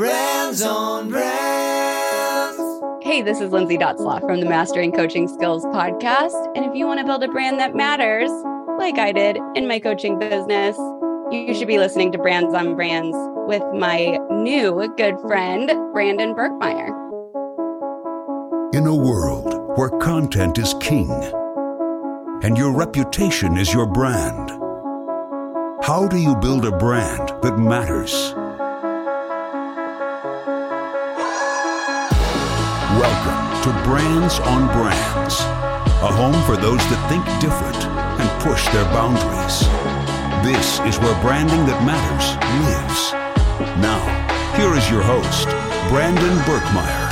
Brands on Brands. Hey, this is Lindsay Dotzlaff from the Mastering Coaching Skills podcast. And if you want to build a brand that matters, like I did in my coaching business, you should be listening to Brands on Brands with my new good friend, Brandon Birkmeyer. In a world where content is king and your reputation is your brand, how do you build a brand that matters? Welcome to Brands on Brands, a home for those that think different and push their boundaries. This is where branding that matters lives. Now, here is your host, Brandon Birkmeyer.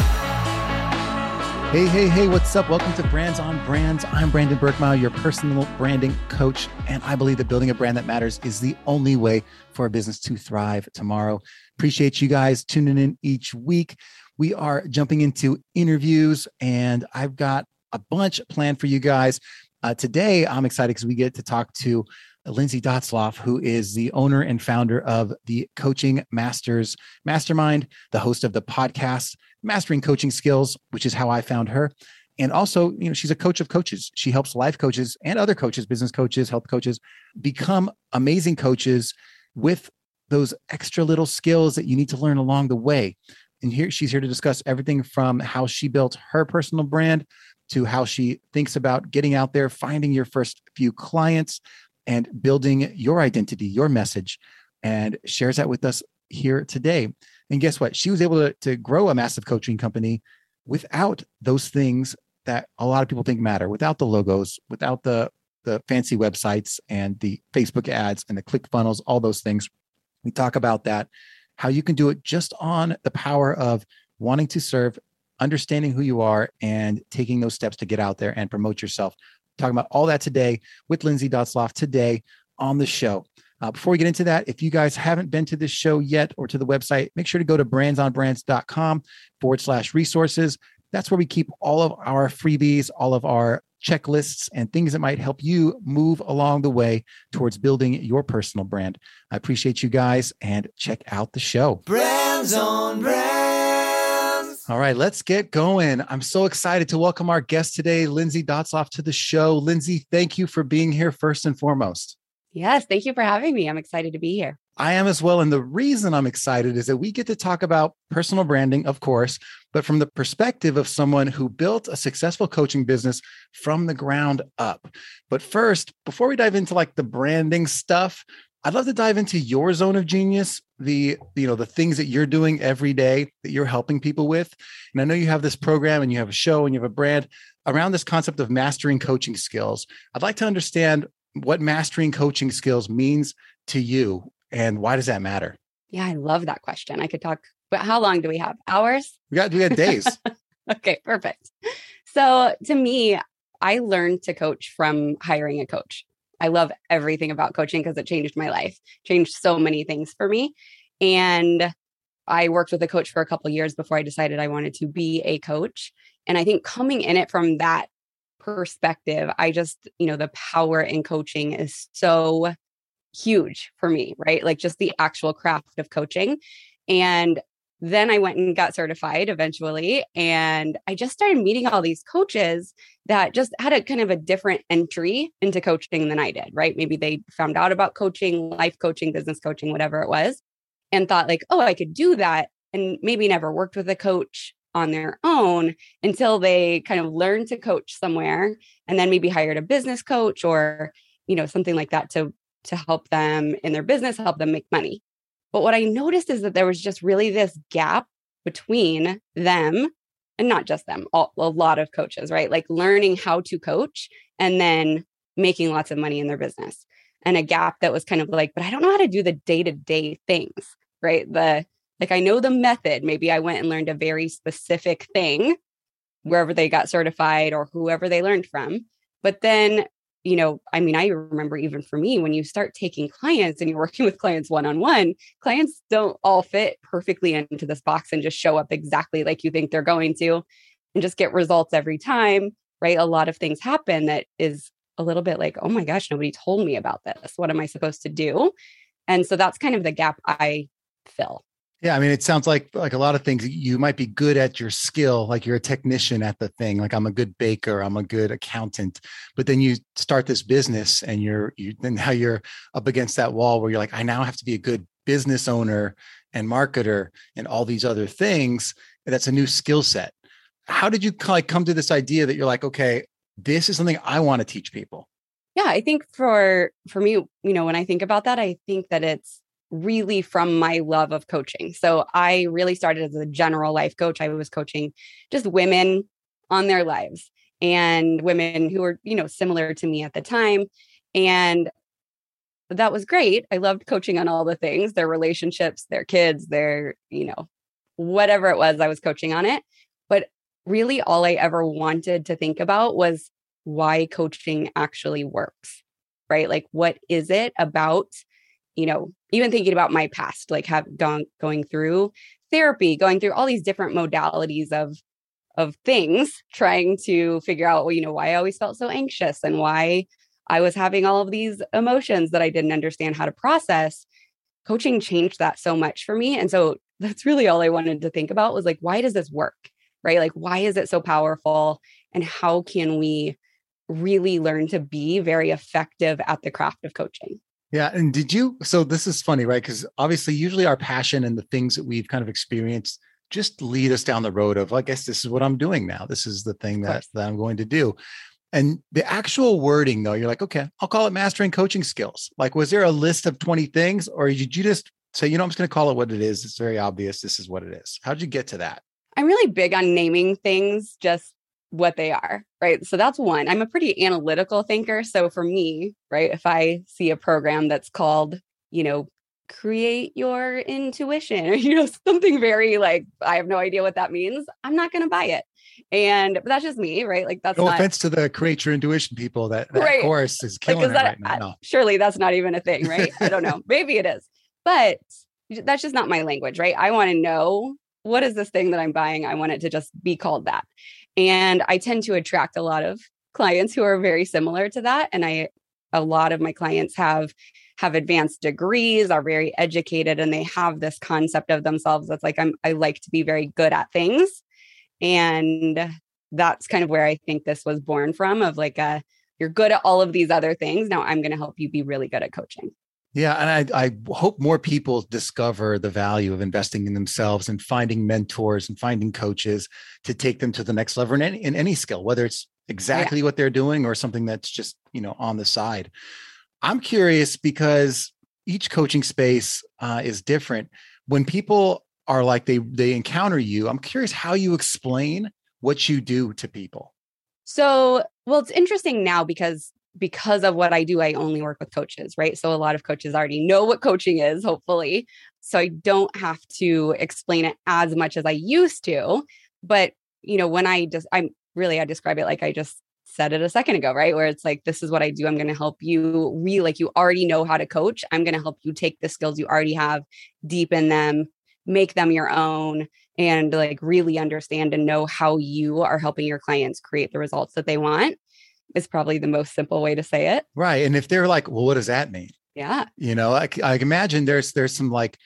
Hey, hey, hey, what's up? Welcome to Brands on Brands. I'm Brandon Birkmeyer, your personal branding coach. And I believe that building a brand that matters is the only way for a business to thrive tomorrow. Appreciate you guys tuning in each week. We are jumping into interviews, and I've got a bunch planned for you guys. Uh, today, I'm excited because we get to talk to Lindsay Dotzlaff, who is the owner and founder of the Coaching Masters Mastermind, the host of the podcast Mastering Coaching Skills, which is how I found her. And also, you know, she's a coach of coaches. She helps life coaches and other coaches, business coaches, health coaches, become amazing coaches with those extra little skills that you need to learn along the way and here she's here to discuss everything from how she built her personal brand to how she thinks about getting out there, finding your first few clients, and building your identity, your message, and shares that with us here today. And guess what? She was able to, to grow a massive coaching company without those things that a lot of people think matter, without the logos, without the the fancy websites and the Facebook ads and the click funnels, all those things. We talk about that how you can do it just on the power of wanting to serve, understanding who you are, and taking those steps to get out there and promote yourself. Talking about all that today with Lindsay Dotzlaff today on the show. Uh, before we get into that, if you guys haven't been to this show yet or to the website, make sure to go to brandsonbrands.com forward slash resources. That's where we keep all of our freebies, all of our checklists, and things that might help you move along the way towards building your personal brand. I appreciate you guys and check out the show. Brands on Brands. All right, let's get going. I'm so excited to welcome our guest today, Lindsay Dotzlaff, to the show. Lindsay, thank you for being here first and foremost. Yes, thank you for having me. I'm excited to be here. I am as well. And the reason I'm excited is that we get to talk about personal branding, of course, but from the perspective of someone who built a successful coaching business from the ground up. But first, before we dive into like the branding stuff, I'd love to dive into your zone of genius, the you know the things that you're doing every day that you're helping people with. And I know you have this program and you have a show and you have a brand around this concept of mastering coaching skills. I'd like to understand what mastering coaching skills means to you and why does that matter? Yeah, I love that question. I could talk, but how long do we have? Hours? We got we got days. okay, perfect. So to me, I learned to coach from hiring a coach. I love everything about coaching because it changed my life, changed so many things for me. And I worked with a coach for a couple years before I decided I wanted to be a coach. And I think coming in it from that perspective, I just, you know, the power in coaching is so huge for me, right? Like just the actual craft of coaching. And then I went and got certified eventually. And I just started meeting all these coaches that just had a kind of a different entry into coaching than I did, right? Maybe they found out about coaching, life coaching, business coaching, whatever it was, and thought, like, oh, I could do that. And maybe never worked with a coach on their own until they kind of learned to coach somewhere and then maybe hired a business coach or you know something like that to to help them in their business, help them make money. But what I noticed is that there was just really this gap between them and not just them, all, a lot of coaches, right? Like learning how to coach and then making lots of money in their business. And a gap that was kind of like, but I don't know how to do the day to day things, right? The like, I know the method. Maybe I went and learned a very specific thing wherever they got certified or whoever they learned from. But then you know, I mean, I remember even for me, when you start taking clients and you're working with clients one on one, clients don't all fit perfectly into this box and just show up exactly like you think they're going to and just get results every time, right? A lot of things happen that is a little bit like, oh my gosh, nobody told me about this. What am I supposed to do? And so that's kind of the gap I fill. Yeah, I mean, it sounds like like a lot of things. You might be good at your skill, like you're a technician at the thing. Like I'm a good baker, I'm a good accountant. But then you start this business, and you're you then now you're up against that wall where you're like, I now have to be a good business owner and marketer and all these other things. That's a new skill set. How did you like come to this idea that you're like, okay, this is something I want to teach people? Yeah, I think for for me, you know, when I think about that, I think that it's really from my love of coaching. So I really started as a general life coach. I was coaching just women on their lives and women who were, you know, similar to me at the time. And that was great. I loved coaching on all the things, their relationships, their kids, their, you know, whatever it was, I was coaching on it. But really all I ever wanted to think about was why coaching actually works. Right? Like what is it about you know, even thinking about my past, like have gone going through therapy, going through all these different modalities of of things, trying to figure out, well, you know, why I always felt so anxious and why I was having all of these emotions that I didn't understand how to process. Coaching changed that so much for me. And so that's really all I wanted to think about was like, why does this work? Right? Like, why is it so powerful? And how can we really learn to be very effective at the craft of coaching? Yeah. And did you? So this is funny, right? Because obviously, usually our passion and the things that we've kind of experienced just lead us down the road of, I guess this is what I'm doing now. This is the thing that, that I'm going to do. And the actual wording, though, you're like, okay, I'll call it mastering coaching skills. Like, was there a list of 20 things, or did you just say, you know, I'm just going to call it what it is? It's very obvious. This is what it is. How'd you get to that? I'm really big on naming things just what they are, right? So that's one. I'm a pretty analytical thinker. So for me, right, if I see a program that's called, you know, create your intuition or, you know, something very like, I have no idea what that means, I'm not going to buy it. And but that's just me, right? Like that's no not, offense to the create your intuition people. That, that right. course is killing like, is that, right now. Surely that's not even a thing, right? I don't know. Maybe it is, but that's just not my language, right? I want to know what is this thing that I'm buying? I want it to just be called that. And I tend to attract a lot of clients who are very similar to that. And I, a lot of my clients have have advanced degrees are very educated and they have this concept of themselves that's like i'm i like to be very good at things and that's kind of where i think this was born from of like a you're good at all of these other things now i'm going to help you be really good at coaching yeah, and I, I hope more people discover the value of investing in themselves and finding mentors and finding coaches to take them to the next level in any, in any skill, whether it's exactly yeah. what they're doing or something that's just you know on the side. I'm curious because each coaching space uh, is different. When people are like they they encounter you, I'm curious how you explain what you do to people. So, well, it's interesting now because because of what I do, I only work with coaches, right? So a lot of coaches already know what coaching is, hopefully. So I don't have to explain it as much as I used to. But, you know, when I just, I'm really, I describe it like I just said it a second ago, right? Where it's like, this is what I do. I'm going to help you really, like, you already know how to coach. I'm going to help you take the skills you already have, deepen them, make them your own, and like really understand and know how you are helping your clients create the results that they want is probably the most simple way to say it. Right. And if they're like, well, what does that mean? Yeah. You know, I, I imagine there's there's some like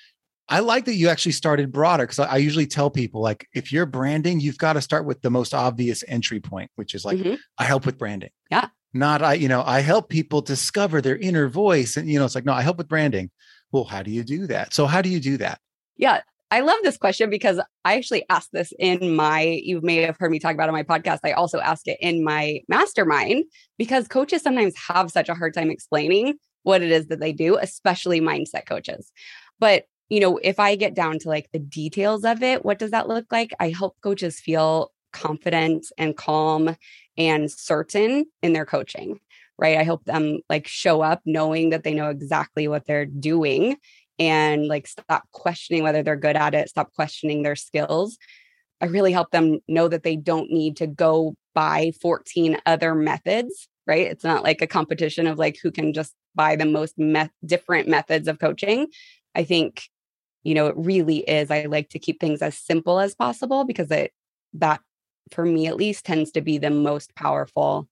I like that you actually started broader because I, I, usually tell people like if you're branding, you've got to start with the most obvious entry point, which is like mm-hmm. I help with branding. Yeah. Not I, you know, I help people discover their inner voice. And you know, it's like, no, I help with branding. Well, how do you do that? So how do you do that? Yeah. I love this question because I actually asked this in my, you may have heard me talk about on my podcast. I also ask it in my mastermind because coaches sometimes have such a hard time explaining what it is that they do, especially mindset coaches. But, you know, if I get down to like the details of it, what does that look like? I help coaches feel confident and calm and certain in their coaching right? I help them like show up knowing that they know exactly what they're doing and like stop questioning whether they're good at it, stop questioning their skills. I really help them know that they don't need to go buy 14 other methods, right? It's not like a competition of like who can just buy the most me- different methods of coaching. I think, you know, it really is. I like to keep things as simple as possible because it, that for me at least tends to be the most powerful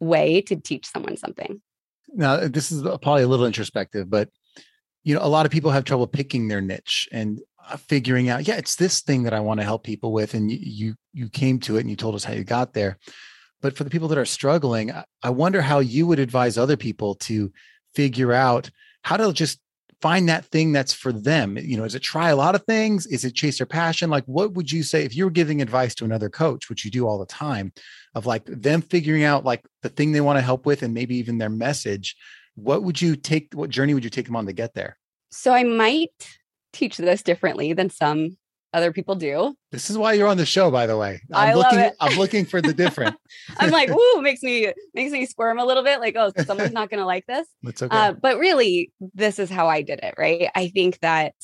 way to teach someone something. Now, this is probably a little introspective, but you know, a lot of people have trouble picking their niche. And uh, figuring out, yeah, it's this thing that I want to help people with, and you you, you came to it and you told us how you got there. But for the people that are struggling, I wonder how you would advise other people to figure out how to just find that thing that's for them. You know, is it try a lot of things? Is it chase their passion? Like, what would you say if you were giving advice to another coach, which you do all the time, of like them figuring out like the thing they want to help with and maybe even their message? What would you take? What journey would you take them on to get there? So I might teach this differently than some other people do. This is why you're on the show, by the way. I'm I love looking. it. I'm looking for the different. I'm like, woo, makes me makes me squirm a little bit. Like, oh, someone's not going to like this. It's okay. Uh, but really, this is how I did it, right? I think that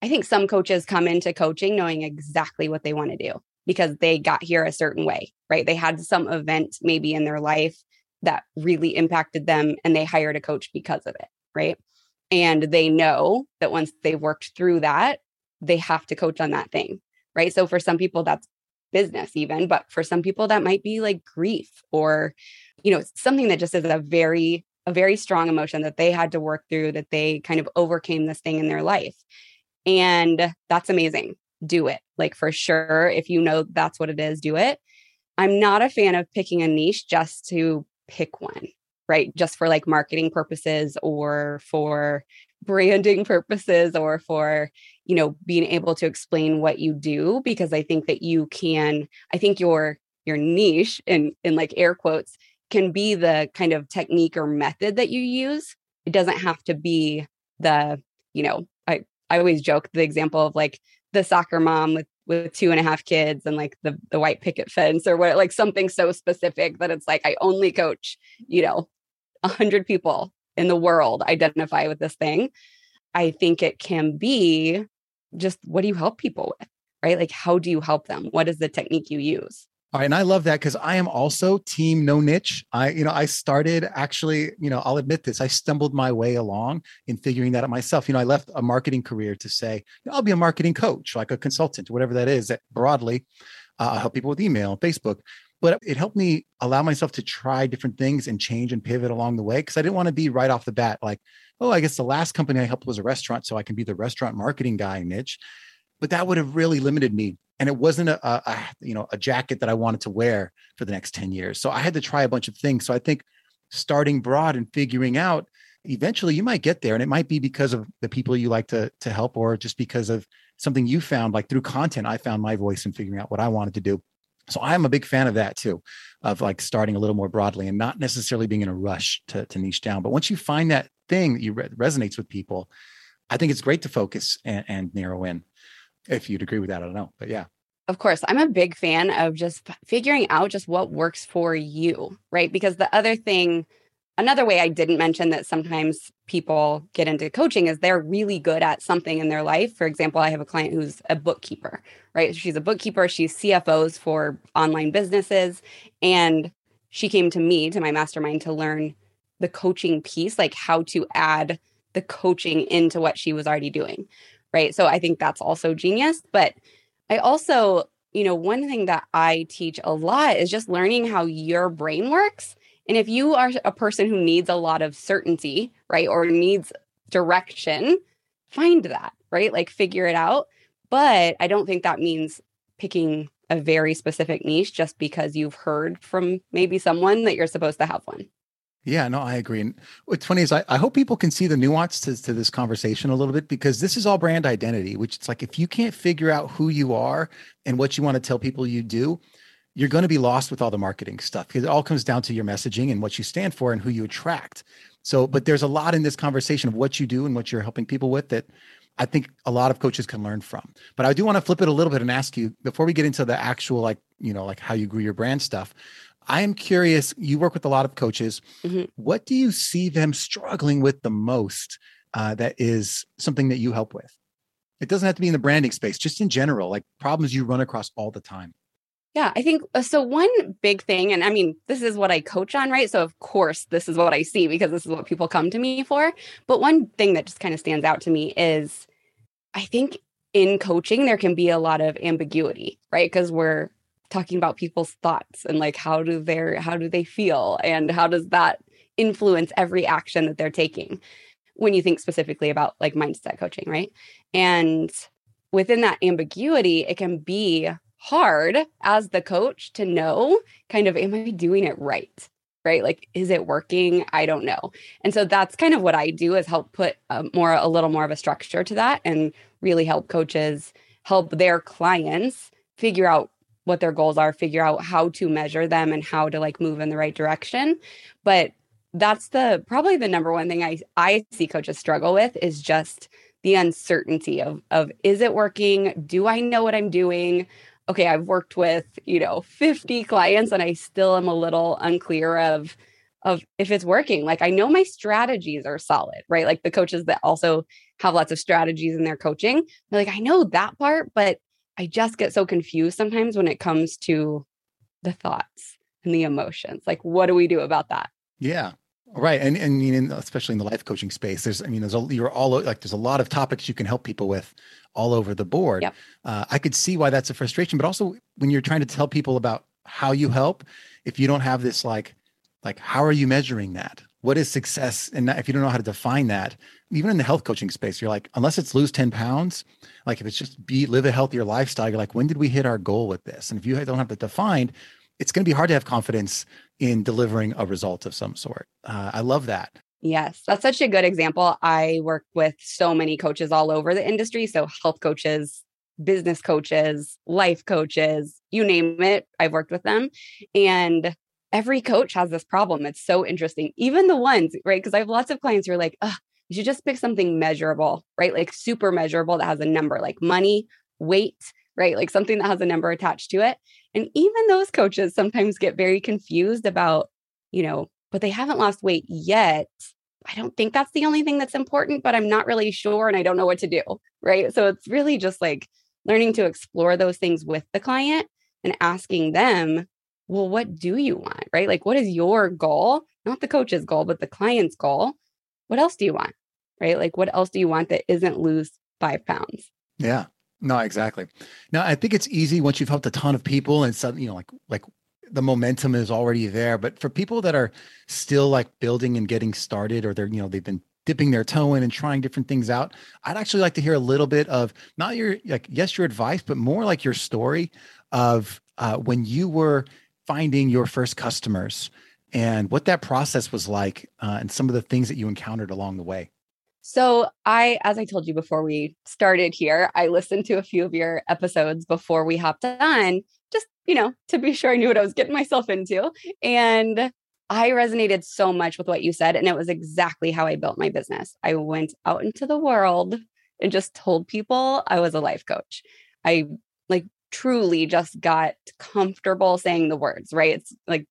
I think some coaches come into coaching knowing exactly what they want to do because they got here a certain way, right? They had some event maybe in their life that really impacted them and they hired a coach because of it, right? And they know that once they've worked through that, they have to coach on that thing, right? So for some people, that's business, even, but for some people, that might be like grief or, you know, something that just is a very, a very strong emotion that they had to work through, that they kind of overcame this thing in their life. And that's amazing. Do it. Like for sure. If you know that's what it is, do it. I'm not a fan of picking a niche just to pick one, right? Just for like marketing purposes or for branding purposes or for, you know, being able to explain what you do because I think that you can I think your your niche in in like air quotes can be the kind of technique or method that you use. It doesn't have to be the, you know, I I always joke the example of like the soccer mom with with two and a half kids and like the the white picket fence or what like something so specific that it's like I only coach, you know, a hundred people in the world identify with this thing. I think it can be just what do you help people with? Right? Like how do you help them? What is the technique you use? All right, and I love that because I am also team no niche. I, you know, I started actually, you know, I'll admit this, I stumbled my way along in figuring that out myself. You know, I left a marketing career to say I'll be a marketing coach, like a consultant, whatever that is. That broadly, uh, I help people with email, Facebook. But it helped me allow myself to try different things and change and pivot along the way because I didn't want to be right off the bat like, oh, I guess the last company I helped was a restaurant, so I can be the restaurant marketing guy niche. But that would have really limited me and it wasn't a, a, a, you know a jacket that I wanted to wear for the next 10 years. So I had to try a bunch of things. So I think starting broad and figuring out eventually you might get there and it might be because of the people you like to to help or just because of something you found like through content I found my voice in figuring out what I wanted to do. So I'm a big fan of that too, of like starting a little more broadly and not necessarily being in a rush to, to niche down. But once you find that thing that you re- resonates with people, I think it's great to focus and, and narrow in if you'd agree with that, I don't know. But yeah. Of course, I'm a big fan of just figuring out just what works for you, right? Because the other thing, another way I didn't mention that sometimes people get into coaching is they're really good at something in their life. For example, I have a client who's a bookkeeper, right? She's a bookkeeper, she's CFOs for online businesses. And she came to me, to my mastermind, to learn the coaching piece, like how to add the coaching into what she was already doing right? So I think that's also genius. But I also, you know, one thing that I teach a lot is just learning how your brain works. And if you are a person who needs a lot of certainty, right, or needs direction, find that, right? Like figure it out. But I don't think that means picking a very specific niche just because you've heard from maybe someone that you're supposed to have one. Yeah, no, I agree. And what's funny is I, I hope people can see the nuance to, to this conversation a little bit because this is all brand identity, which it's like if you can't figure out who you are and what you want to tell people you do, you're going to be lost with all the marketing stuff because it all comes down to your messaging and what you stand for and who you attract. So, but there's a lot in this conversation of what you do and what you're helping people with that I think a lot of coaches can learn from. But I do want to flip it a little bit and ask you before we get into the actual, like, you know, like how you grew your brand stuff. I am curious, you work with a lot of coaches. Mm-hmm. What do you see them struggling with the most uh, that is something that you help with? It doesn't have to be in the branding space, just in general, like problems you run across all the time. Yeah, I think uh, so. One big thing, and I mean, this is what I coach on, right? So, of course, this is what I see because this is what people come to me for. But one thing that just kind of stands out to me is I think in coaching, there can be a lot of ambiguity, right? Because we're talking about people's thoughts and like how do their how do they feel and how does that influence every action that they're taking when you think specifically about like mindset coaching right and within that ambiguity, it can be hard as the coach to know kind of, am I doing it right? Right? Like, is it working? I don't know. And so that's kind of what I do is help put a more, a little more of a structure to that and really help coaches help their clients figure out what their goals are, figure out how to measure them and how to like move in the right direction. But that's the probably the number one thing I I see coaches struggle with is just the uncertainty of of is it working? Do I know what I'm doing? Okay, I've worked with, you know, 50 clients and I still am a little unclear of of if it's working. Like I know my strategies are solid, right? Like the coaches that also have lots of strategies in their coaching. They're like, I know that part, but I just get so confused sometimes when it comes to the thoughts and the emotions. Like, what do we do about that? Yeah. Right. And, and especially in the life coaching space, there's, I mean, there's a, you're all like, there's a lot of topics you can help people with all over the board. Yep. Uh, I could see why that's a frustration, but also when you're trying to tell people about how you help, if you don't have this, like, like, how are you measuring that? What is success? And if you don't know how to define that, even in the health coaching space, you're like, unless it's lose 10 pounds, like if it's just be live a healthier lifestyle, you're like, when did we hit our goal with this? And if you don't have it defined, it's going to be hard to have confidence in delivering a result of some sort. Uh, I love that. Yes, that's such a good example. I work with so many coaches all over the industry. So, health coaches, business coaches, life coaches, you name it, I've worked with them. And every coach has this problem. It's so interesting. Even the ones, right? Because I have lots of clients who are like, you should just pick something measurable, right? Like super measurable that has a number, like money, weight, right? Like something that has a number attached to it. And even those coaches sometimes get very confused about, you know, but they haven't lost weight yet. I don't think that's the only thing that's important, but I'm not really sure and I don't know what to do. Right. So it's really just like learning to explore those things with the client and asking them, well, what do you want? Right. Like, what is your goal? Not the coach's goal, but the client's goal. What else do you want? Right. Like, what else do you want that isn't lose five pounds? Yeah. No, exactly. Now, I think it's easy once you've helped a ton of people and suddenly, you know, like, like the momentum is already there. But for people that are still like building and getting started, or they're, you know, they've been dipping their toe in and trying different things out, I'd actually like to hear a little bit of not your, like, yes, your advice, but more like your story of uh, when you were finding your first customers and what that process was like uh, and some of the things that you encountered along the way. So, I, as I told you before we started here, I listened to a few of your episodes before we hopped on, just, you know, to be sure I knew what I was getting myself into. And I resonated so much with what you said. And it was exactly how I built my business. I went out into the world and just told people I was a life coach. I like truly just got comfortable saying the words, right? It's like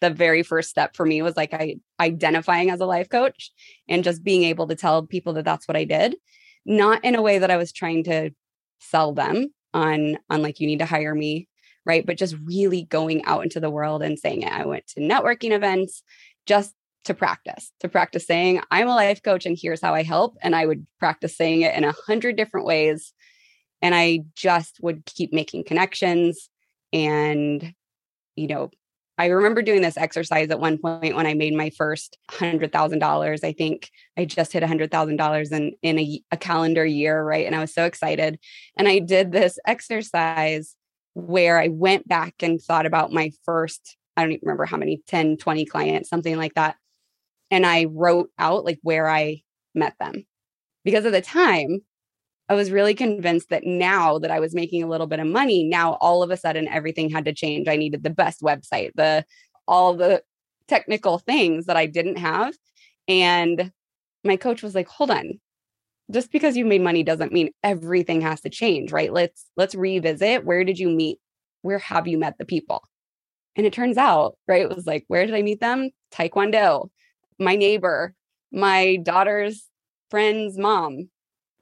the very first step for me was like I identifying as a life coach and just being able to tell people that that's what I did, not in a way that I was trying to sell them on on like you need to hire me, right? But just really going out into the world and saying it. I went to networking events just to practice, to practice saying I'm a life coach and here's how I help and I would practice saying it in a hundred different ways and I just would keep making connections and you know I remember doing this exercise at one point when I made my first hundred thousand dollars. I think I just hit a hundred thousand dollars in in a, a calendar year, right? And I was so excited. And I did this exercise where I went back and thought about my first, I don't even remember how many, 10, 20 clients, something like that. And I wrote out like where I met them. Because at the time, I was really convinced that now that I was making a little bit of money, now all of a sudden everything had to change. I needed the best website, the all the technical things that I didn't have. And my coach was like, "Hold on. Just because you made money doesn't mean everything has to change, right? Let's let's revisit where did you meet? Where have you met the people?" And it turns out, right, it was like, "Where did I meet them? Taekwondo. My neighbor, my daughter's friend's mom,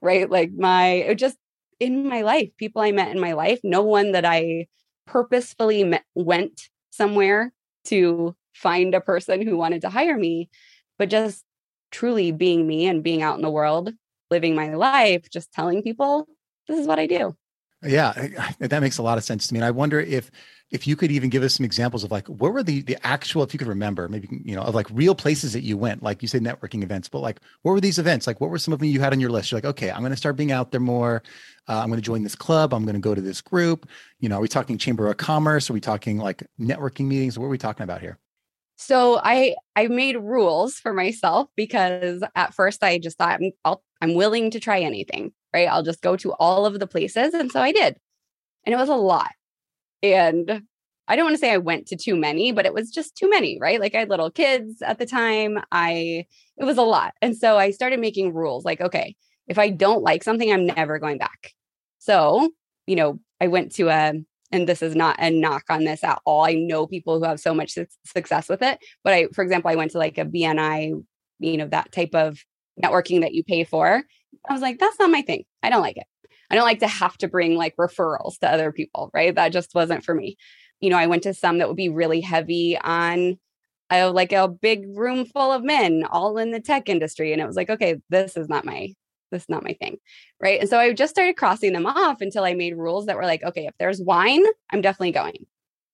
right? Like my just in my life, people I met in my life, no one that I purposefully met, went somewhere to find a person who wanted to hire me, but just truly being me and being out in the world, living my life, just telling people this is what I do. Yeah, that makes a lot of sense to me. And I wonder if if you could even give us some examples of like what were the the actual, if you could remember, maybe you know, of like real places that you went, like you said, networking events, but like what were these events? Like what were some of them you had on your list? You're like, okay, I'm going to start being out there more. Uh, I'm going to join this club. I'm going to go to this group. You know, are we talking chamber of commerce? Are we talking like networking meetings? What are we talking about here? So I I made rules for myself because at first I just thought I'll, I'm willing to try anything, right? I'll just go to all of the places, and so I did, and it was a lot. And I don't want to say I went to too many, but it was just too many, right? Like I had little kids at the time. I it was a lot, and so I started making rules. Like, okay, if I don't like something, I'm never going back. So you know, I went to a and this is not a knock on this at all. I know people who have so much su- success with it. But I, for example, I went to like a BNI, you know, that type of networking that you pay for. I was like, that's not my thing. I don't like it. I don't like to have to bring like referrals to other people, right? That just wasn't for me. You know, I went to some that would be really heavy on uh, like a big room full of men all in the tech industry. And it was like, okay, this is not my this is not my thing. Right. And so I just started crossing them off until I made rules that were like, okay, if there's wine, I'm definitely going.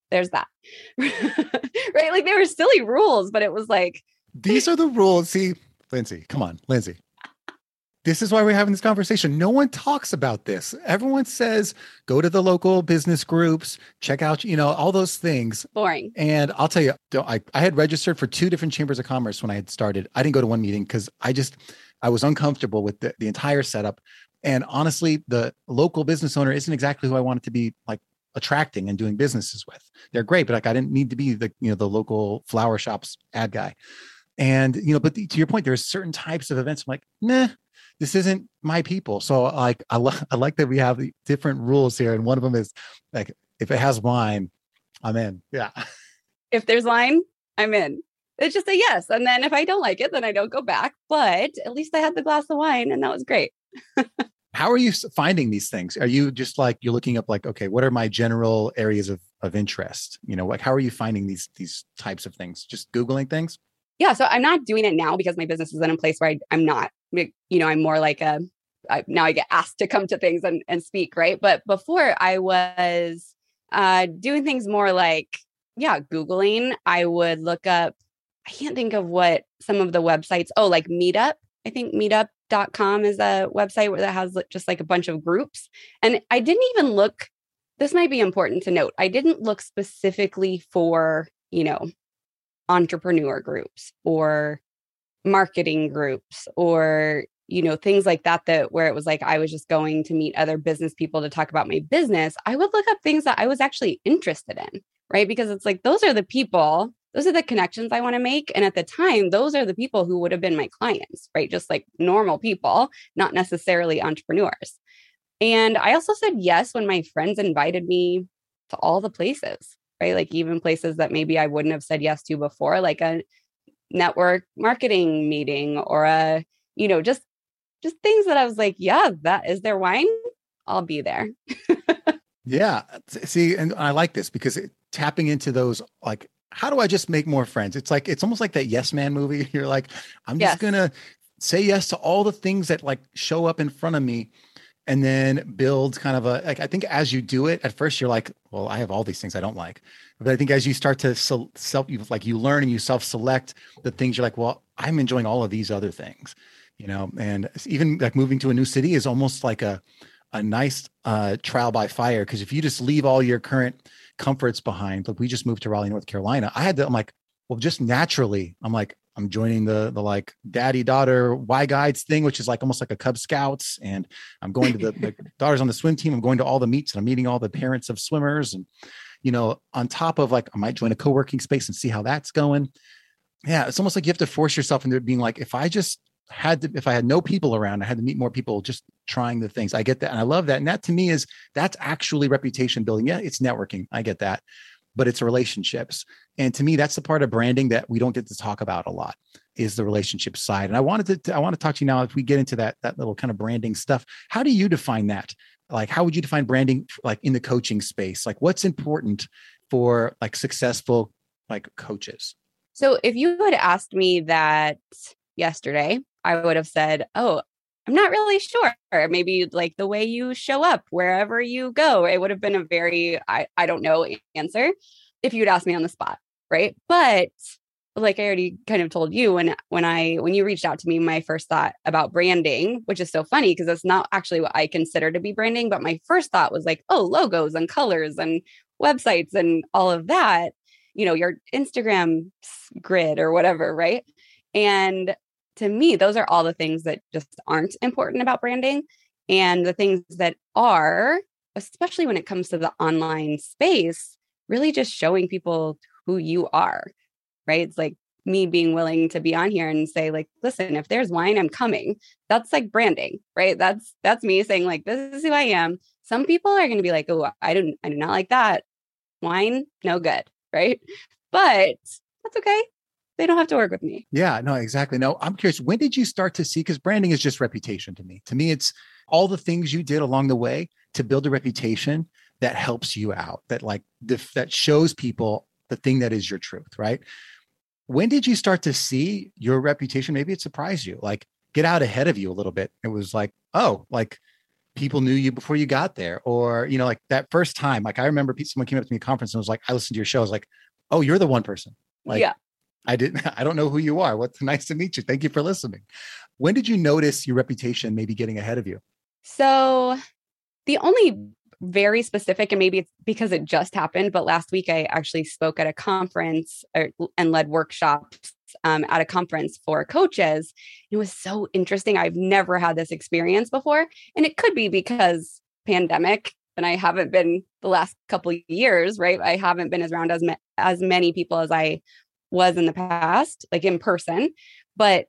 There's that. right. Like they were silly rules, but it was like, These are the rules. See, Lindsay, come on, Lindsay. This is why we're having this conversation. No one talks about this. Everyone says go to the local business groups, check out, you know, all those things. boring. And I'll tell you, I, I had registered for two different chambers of commerce when I had started. I didn't go to one meeting because I just, I was uncomfortable with the, the entire setup. And honestly, the local business owner isn't exactly who I wanted to be like attracting and doing businesses with. They're great, but like I didn't need to be the, you know, the local flower shops ad guy. And, you know, but the, to your point, there's certain types of events. I'm like, nah, this isn't my people. So like, I, lo- I like that we have the different rules here. And one of them is like, if it has wine, I'm in. Yeah. If there's wine, I'm in. It's just a yes. And then if I don't like it, then I don't go back. But at least I had the glass of wine and that was great. How are you finding these things? Are you just like you're looking up like, okay, what are my general areas of of interest? You know, like how are you finding these these types of things? Just googling things? Yeah. So I'm not doing it now because my business is in a place where I, I'm not, you know, I'm more like a, I, now I get asked to come to things and, and speak, right? But before I was uh, doing things more like, yeah, Googling. I would look up, I can't think of what some of the websites, oh, like Meetup. I think meetup.com is a website where that has just like a bunch of groups. And I didn't even look, this might be important to note. I didn't look specifically for, you know, entrepreneur groups or marketing groups or you know things like that that where it was like i was just going to meet other business people to talk about my business i would look up things that i was actually interested in right? Because it's like those are the people those are the connections i want to make and at the time those are the people who would have been my clients right? Just like normal people not necessarily entrepreneurs. And i also said yes when my friends invited me to all the places right? Like even places that maybe I wouldn't have said yes to before, like a network marketing meeting or a, you know, just just things that I was like, yeah, that is their wine. I'll be there. Yeah. See, and I like this because it, tapping into those like how do I just make more friends? It's like it's almost like that Yes Man movie. You're like, I'm just Yes. gonna say yes to all the things that like show up in front of me and then build kind of a like I think as you do it, at first you're like, well, I have all these things I don't like. But I think as you start to sel- self you like you learn and you self-select the things you're like, well, I'm enjoying all of these other things, you know, and even like moving to a new city is almost like a a nice uh trial by fire because if you just leave all your current comforts behind, like we just moved to Raleigh, North Carolina. I had to, I'm like, well, just naturally, I'm like, I'm joining the the like daddy daughter Y guides thing, which is like almost like a Cub Scouts, and I'm going to the, the daughters on the swim team. I'm going to all the meets and I'm meeting all the parents of swimmers, and you know, on top of like I might join a co-working space and see how that's going. Yeah, it's almost like you have to force yourself into being like, if I just had to, if I had no people around, I had to meet more people just trying the things. I get that, and I love that, and that to me is that's actually reputation building. Yeah, it's networking. I get that, but it's relationships. And to me, that's the part of branding that we don't get to talk about a lot is the relationship side. And I wanted to, I want to talk to you now as we get into that, that little kind of branding stuff. How do you define that? Like, how would you define branding like in the coaching space? Like what's important for like successful like coaches? So if you had asked me that yesterday, I would have said, "Oh, I'm not really sure. Maybe like the way you show up wherever you go. It would have been a very, I, I don't know answer if you'd asked me on the spot. Right. But like I already kind of told you when when I when you reached out to me, my first thought about branding, which is so funny because it's not actually what I consider to be branding, but my first thought was like, oh, logos and colors and websites and all of that, you know, your Instagram grid or whatever, right? And to me, those are all the things that just aren't important about branding. And the things that are, especially when it comes to the online space, really just showing people who you are, right? It's like me being willing to be on here and say like listen if there's wine i'm coming. That's like branding right? That's that's me saying like this is who i am. Some people are going to be like oh i don't i do not like that. Wine no good right? But that's okay they don't have to work with me. Yeah, no, exactly. No, I'm curious. When did you start to see? Because branding is just reputation to me. To me, it's all the things you did along the way to build a reputation that helps you out, that like that shows people the thing that is your truth, right? When did you start to see your reputation? Maybe it surprised you, like get out ahead of you a little bit. It was like, oh, like people knew you before you got there, or you know, like that first time. Like I remember someone came up to me at a conference and was like, I listened to your show. I was like, oh, you're the one person. Like, yeah. I didn't, I don't know who you are. What's nice to meet you. Thank you for listening. When did you notice your reputation maybe getting ahead of you? So the only very specific, and maybe it's because it just happened, but last week I actually spoke at a conference or, er, and led workshops um, at a conference for coaches. It was so interesting. I've never had this experience before. And it could be because pandemic and I haven't been the last couple years, right? I haven't been as around as ma- as many people as I was in the past, like in person. But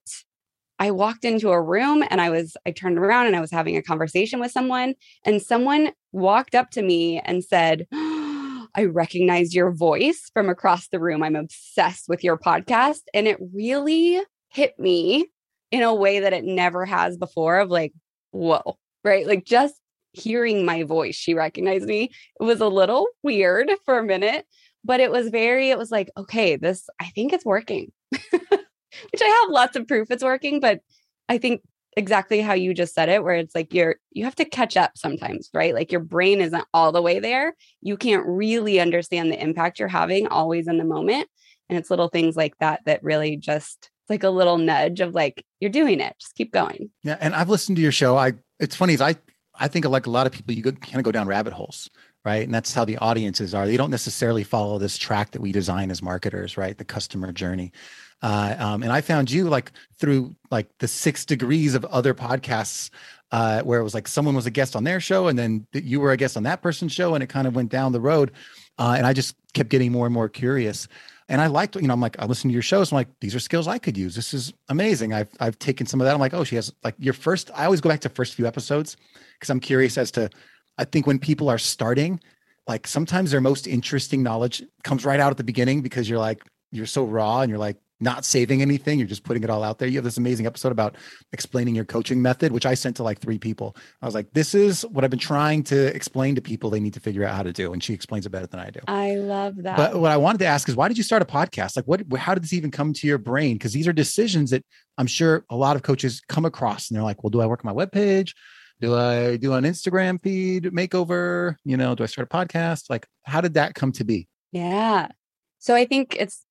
I walked into a room and I was, I turned around and I was having a conversation with someone, and someone walked up to me and said, I recognize your voice from across the room. I'm obsessed with your podcast. And it really hit me in a way that it never has before of like, whoa, right? Like just hearing my voice, she recognized me. It was a little weird for a minute, but it was very, it was like, okay, this, I think it's working, which I have lots of proof it's working, but I think exactly how you just said it, where it's like you're, you have to catch up sometimes, right? Like your brain isn't all the way there. You can't really understand the impact you're having always in the moment. And it's little things like that that really just, it's like a little nudge of like, you're doing it, just keep going. Yeah. And I've listened to your show. I, it's funny, is I, I think like a lot of people, you kind of go down rabbit holes right? And that's how the audiences are. They don't necessarily follow this track that we design as marketers, right? The customer journey. Uh, um, and I found you like through like the six degrees of other podcasts uh, where it was like someone was a guest on their show and then you were a guest on that person's show and it kind of went down the road. Uh, and I just kept getting more and more curious. And I liked, you know, I'm like, I listen to your shows. I'm like, these are skills I could use. This is amazing. I've I've taken some of that. I'm like, oh, she has like your first. I always go back to first few episodes because I'm curious as to I think when people are starting, like sometimes their most interesting knowledge comes right out at the beginning because you're like, you're so raw and you're like not saving anything. You're just putting it all out there. You have this amazing episode about explaining your coaching method, which I sent to like three people. I was like, this is what I've been trying to explain to people they need to figure out how to do. And she explains it better than I do. I love that. But what I wanted to ask is why did you start a podcast? Like what, how did this even come to your brain? Because these are decisions that I'm sure a lot of coaches come across and they're like, well, do I work on my webpage? Do I do an Instagram feed makeover? You know, do I start a podcast? Like, how did that come to be? Yeah. So I think it's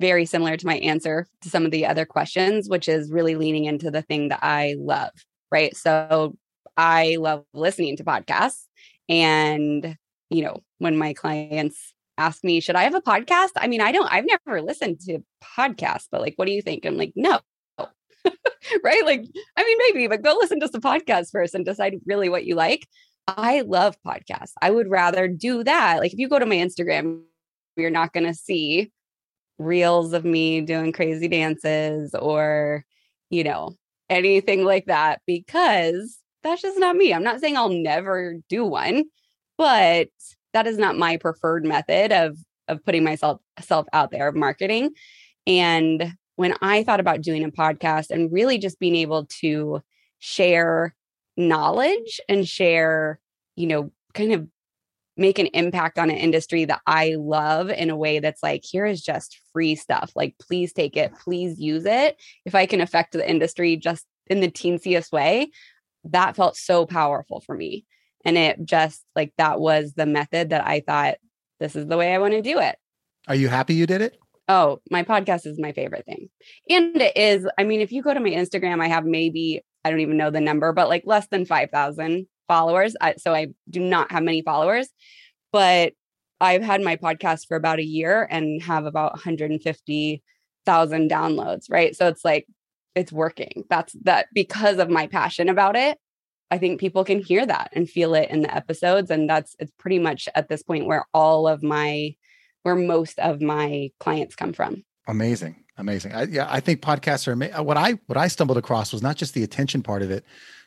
very similar to my answer to some of the other questions, which is really leaning into the thing that I love. Right. So I love listening to podcasts. And, you know, when my clients ask me, should I have a podcast? I mean, I don't, I've never listened to podcasts, but like, what do you think? I'm like, no, right? Like, I mean, maybe, but go listen to some podcasts first and decide really what you like. I love podcasts. I would rather do that. Like, if you go to my Instagram, you're not going to see reels of me doing crazy dances or, you know, anything like that because that's just not me. I'm not saying I'll never do one, but that is not my preferred method of of putting myself self out there of marketing. And when I thought about doing a podcast and really just being able to share knowledge and share, you know, kind of make an impact on an industry that I love in a way that's like, here is just free stuff. Like, please take it, please use it. If I can affect the industry just in the teensiest way, that felt so powerful for me. And it just like that was the method that I thought this is the way I want to do it. Are you happy you did it? Oh, my podcast is my favorite thing. And it is, I mean, if you go to my Instagram, I have maybe, I don't even know the number, but like less than 5,000 followers. I, so I do not have many followers, but I've had my podcast for about a year and have about 150,000 downloads, right? So it's like, it's working. That's that because of my passion about it. I think people can hear that and feel it in the episodes. And that's, it's pretty much at this point where all of my, where most of my clients come from. Amazing. Amazing. I, yeah, I think podcasts are ama- what I what I stumbled across was not just the attention part of it.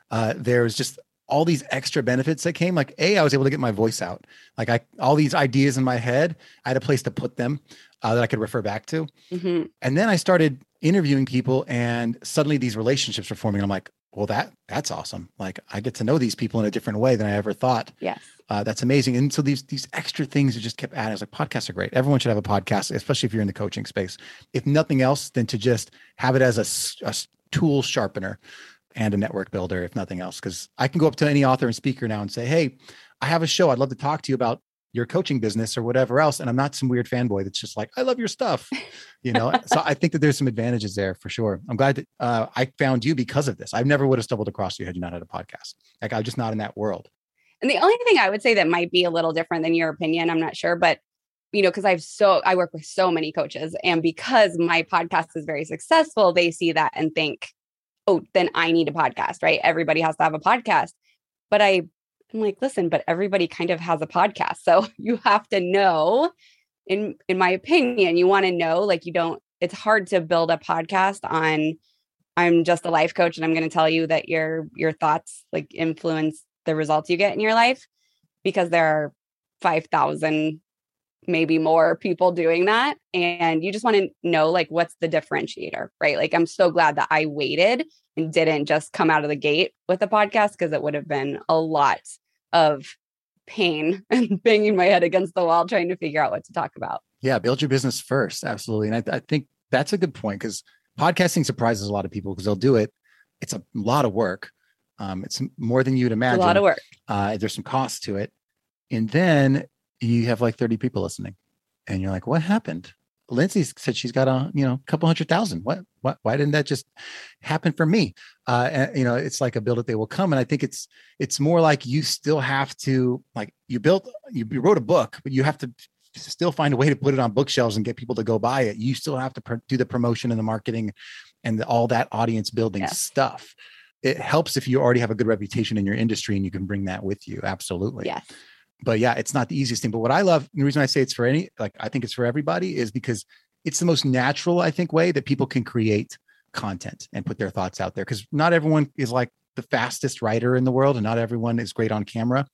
Uh, there was just all these extra benefits that came. Like, a, I was able to get my voice out. Like, I all these ideas in my head, I had a place to put them uh, that I could refer back to. Mm-hmm. And then I started interviewing people, and suddenly these relationships were forming. I'm like, well, that that's awesome. Like, I get to know these people in a different way than I ever thought. Yes. Uh, that's amazing. And so these these extra things that just kept adding. I was like, podcasts are great. Everyone should have a podcast, especially if you're in the coaching space. If nothing else, than to just have it as a, a tool sharpener and a network builder, if nothing else. Because I can go up to any author and speaker now and say, hey, I have a show. I'd love to talk to you about your coaching business or whatever else. And I'm not some weird fanboy that's just like, I love your stuff. You know, so I think that there's some advantages there for sure. I'm glad that uh, I found you because of this. I never would have stumbled across you had you not had a podcast. Like I'm just not in that world. And the only thing I would say that might be a little different than your opinion, I'm not sure, but you know, because I've so I work with so many coaches, and because my podcast is very successful, they see that and think, oh, then I need a podcast, right? Everybody has to have a podcast. But I I'm like, listen, but everybody kind of has a podcast. So you have to know, in in my opinion, you want to know, like you don't, it's hard to build a podcast on I'm just a life coach and I'm going to tell you that your your thoughts like influence the results you get in your life because there are 5000 maybe more people doing that and you just want to know like what's the differentiator right like i'm so glad that i waited and didn't just come out of the gate with a podcast because it would have been a lot of pain and banging my head against the wall trying to figure out what to talk about Yeah, build your business first. Absolutely. And I, I think that's a good point because podcasting surprises a lot of people because they'll do it. It's a lot of work. Um, it's more than you'd imagine. a lot of work Uh, there's some cost to it. And then you have like 30 people listening and you're like, what happened? Lindsay said she's got a, you know, couple hundred thousand. What, what, why didn't that just happen for me? Uh, and, you know, it's like a build that they will come. And I think it's, it's more like you still have to, like you built, you, you wrote a book, but you have to still find a way to put it on bookshelves and get people to go buy it. You still have to pr- do the promotion and the marketing and the, all that audience building Yes. stuff. It helps if you already have a good reputation in your industry and you can bring that with you. Absolutely. yes But yeah, it's not the easiest thing. But what I love, and the reason I say it's for any, like I think it's for everybody, is because it's the most natural, I think, way that people can create content and put their thoughts out there. Because not everyone is like the fastest writer in the world, and not everyone is great on camera,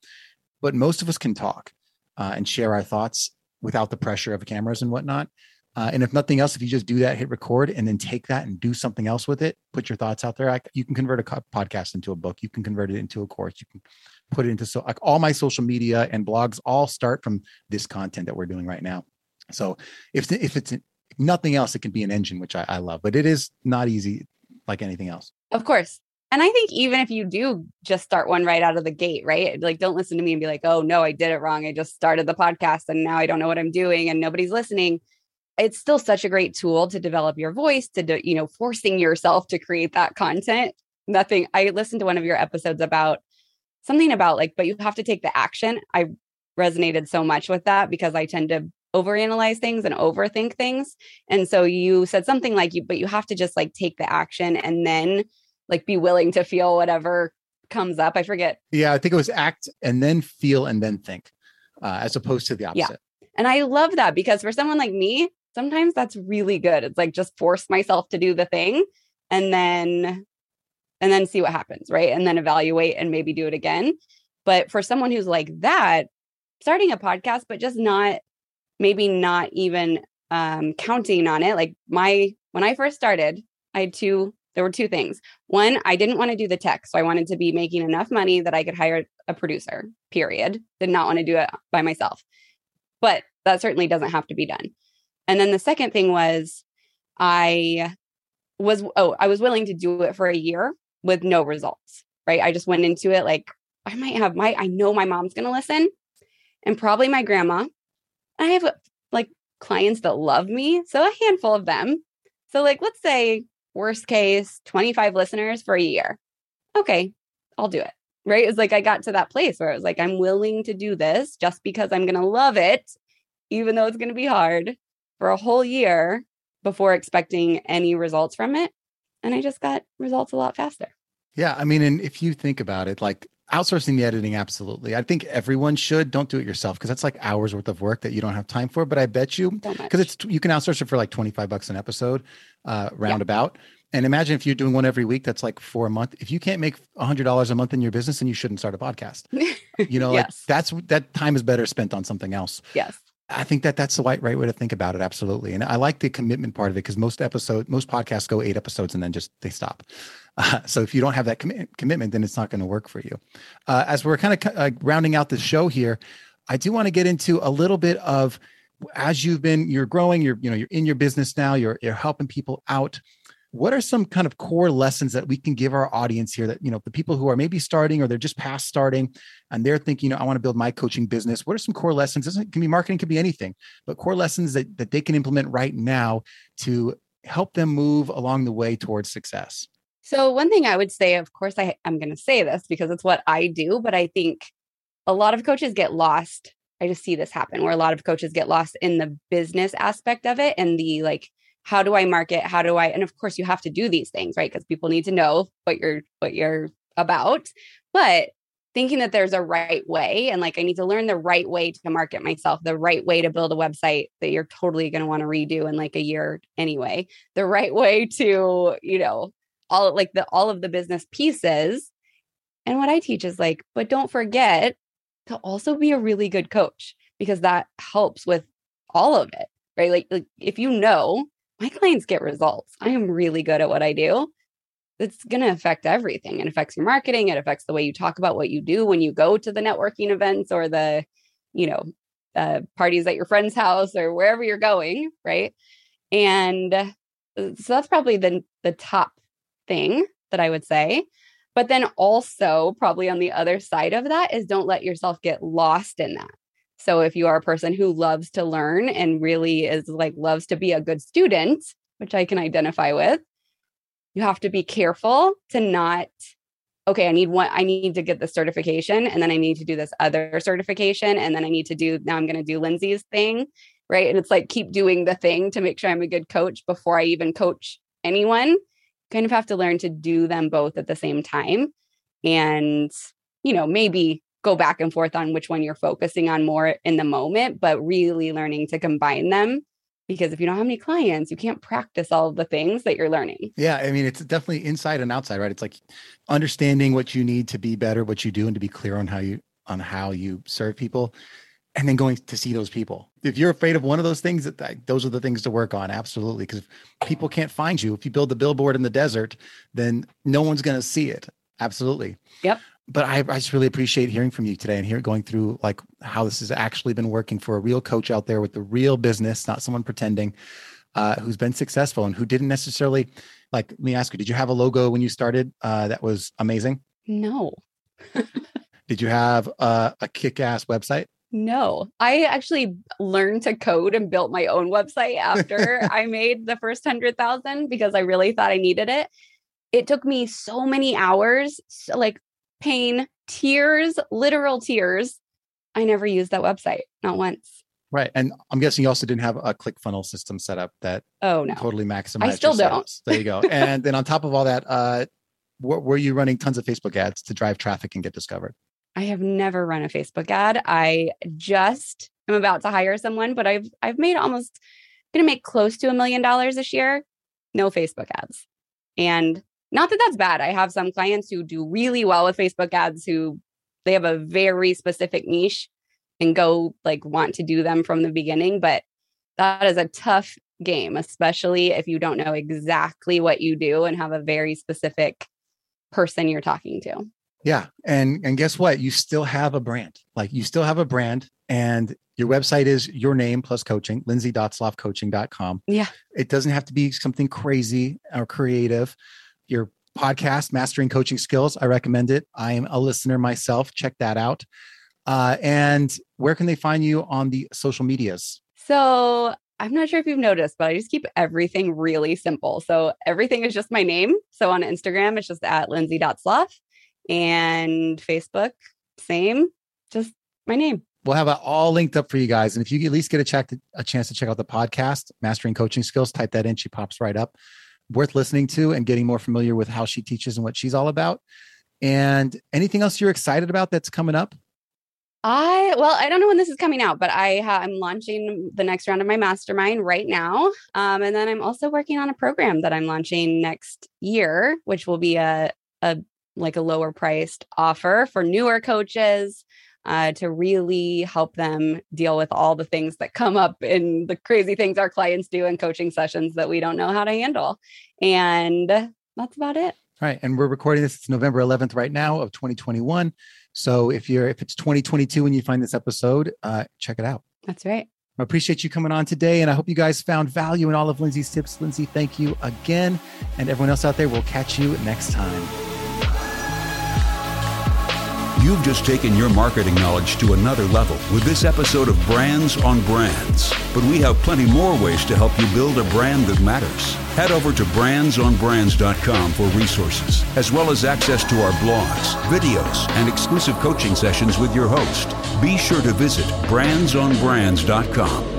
but most of us can talk uh, and share our thoughts without the pressure of cameras and whatnot. Uh, and if nothing else, if you just do that, hit record, and then take that and do something else with it, put your thoughts out there. I, you can convert a podcast into a book. You can convert it into a course. You can put it into so like all my social media and blogs all start from this content that we're doing right now. So if if it's if nothing else, it can be an engine, which I, I love. But it is not easy like anything else. Of course. And I think even if you do just start one right out of the gate, right? Like, don't listen to me and be like, oh, no, I did it wrong. I just started the podcast and now I don't know what I'm doing and nobody's listening. It's still such a great tool to develop your voice, to, do, you know, forcing yourself to create that content. Nothing. I listened to one of your episodes about something about like, but you have to take the action. I resonated so much with that because I tend to overanalyze things and overthink things. And so you said something like you, but you have to just like take the action and then like be willing to feel whatever comes up. I forget. Yeah, I think it was act and then feel and then think, uh, as opposed to the opposite Yeah. And I love that because for someone like me, sometimes that's really good. It's like just force myself to do the thing and then and then see what happens, right? And then evaluate and maybe do it again. But for someone who's like that, starting a podcast but just not maybe not even um counting on it. Like my when I first started, I had two there were two things. One, I didn't want to do the tech. So I wanted to be making enough money that I could hire a producer, period. Did not want to do it by myself. But that certainly doesn't have to be done. And then the second thing was I was oh, I was willing to do it for a year with no results, right? I just went into it like I might have my I know my mom's going to listen and probably my grandma. I have like clients that love me, so a handful of them. So like let's say worst case 25 listeners for a year. Okay, I'll do it. Right? It's like I got to that place where I was like I'm willing to do this just because I'm going to love it even though it's going to be hard for a whole year before expecting any results from it. And I just got results a lot faster. Yeah. I mean, and if you think about it, like outsourcing the editing, absolutely. I think everyone should. Don't do it yourself because that's like hours worth of work that you don't have time for. But I bet you, because it's you can outsource it for like 25 bucks an episode, uh, roundabout. And imagine if you're doing one every week, that's like for a month. If you can't make $100 a month in your business, then you shouldn't start a podcast. You know, yes. like that's that time is better spent on something else. Yes. I think that that's the right, right way to think about it. Absolutely. And I like the commitment part of it because most episode, most podcasts go eight episodes and then just they stop. Uh, so if you don't have that com- commitment, then it's not going to work for you. Uh, as we're kind of uh, rounding out the show here, I do want to get into a little bit of as you've been, you're growing, you're, you know, you're in your business now, you're, you're helping people out what are some kind of core lessons that we can give our audience here that you know the people who are maybe starting or they're just past starting and they're thinking you know i want to build my coaching business. What are some core lessons? It can be marketing can be anything but core lessons that, that they can implement right now to help them move along the way towards success? So one thing i would say of course I, i'm going to say this because it's what i do but i think a lot of coaches get lost. I just see this happen where a lot of coaches get lost in the business aspect of it and the like how do i market? How do i and of course you have to do these things right? Because people need to know what you're what you're about. But thinking that there's a right way and like i need to learn the right way to market myself the right way to build a website that you're totally going to want to redo in like a year anyway. The right way to you know all like the all of the business pieces. And what i teach is like but don't forget to also be a really good coach because that helps with all of it right? Like, like if you know my clients get results. I am really good at what I do. It's going to affect everything. It affects your marketing. It affects the way you talk about what you do when you go to the networking events or the, you know, uh, parties at your friend's house or wherever you're going, right? And uh, so that's probably the the top thing that I would say. But then also, probably on the other side of that is don't let yourself get lost in that. So if you are a person who loves to learn and really is like loves to be a good student, which I can identify with, you have to be careful to not okay, I need one I need to get the certification and then I need to do this other certification and then I need to do now I'm going to do Lindsay's thing, right? And it's like keep doing the thing to make sure I'm a good coach before I even coach anyone. Kind of have to learn to do them both at the same time and you know, maybe go back and forth on which one you're focusing on more in the moment, but really learning to combine them. Because if you don't have any clients, you can't practice all of the things that you're learning. Yeah. I mean, it's definitely inside and outside, right? It's like understanding what you need to be better, what you do, and to be clear on how you on how you serve people and then going to see those people. If you're afraid of one of those things, that, that those are the things to work on. Absolutely, because if people can't find you. If you build the billboard in the desert, then no one's going to see it. Absolutely. Yep but I, I just really appreciate hearing from you today and hearing going through like how this has actually been working for a real coach out there with the real business, not someone pretending, uh, who's been successful and who didn't necessarily like. Let me ask you: Did you have a logo when you started uh, that was amazing? No. did you have uh, a kick-ass website? No, I actually learned to code and built my own website after I made the first hundred thousand because I really thought I needed it. It took me so many hours, so like pain, tears, literal tears. I never used that website, not once. Right. And I'm guessing you also didn't have a click funnel system set up that oh no totally maximized. I still don't. There you go. and then on top of all that, uh were you running tons of Facebook ads to drive traffic and get discovered? I have never run a Facebook ad. I just am about to hire someone, but I've I've made almost going to make close to a million dollars this year. No Facebook ads. And not that that's bad. I have some clients who do really well with Facebook ads who they have a very specific niche and go like want to do them from the beginning, but that is a tough game, especially if you don't know exactly what you do and have a very specific person you're talking to. Yeah. And and guess what? You still have a brand. Like you still have a brand and your website is your name plus coaching, lindsay.sloffcoaching.com. Yeah. It doesn't have to be something crazy or creative your podcast, Mastering Coaching Skills. I recommend it. I am a listener myself. Check that out. Uh, and where can they find you on the social medias? So I'm not sure if you've noticed, but I just keep everything really simple. So everything is just my name. So on Instagram, it's just at lindsay.sloth and Facebook, same, just my name. We'll have it all linked up for you guys. And if you at least get a, check to, a chance to check out the podcast, Mastering Coaching Skills, type that in. She pops right up. Worth listening to and getting more familiar with how she teaches and what she's all about. And anything else you're excited about that's coming up? I well, I don't know when this is coming out, but I ha- I'm launching the next round of my mastermind right now, um, and then I'm also working on a program that I'm launching next year, which will be a a like a lower priced offer for newer coaches uh, to really help them deal with all the things that come up in the crazy things our clients do in coaching sessions that we don't know how to handle, and that's about it. All right, and we're recording this. It's November 11th right now of 2021. So if you're if it's 2022 when you find this episode, uh, check it out. That's right. I appreciate you coming on today, and I hope you guys found value in all of Lindsay's tips. Lindsay, thank you again, and everyone else out there. We'll catch you next time. You've just taken your marketing knowledge to another level with this episode of Brands on Brands. But we have plenty more ways to help you build a brand that matters. Head over to brandsonbrands.com for resources, as well as access to our blogs, videos, and exclusive coaching sessions with your host. Be sure to visit brandsonbrands.com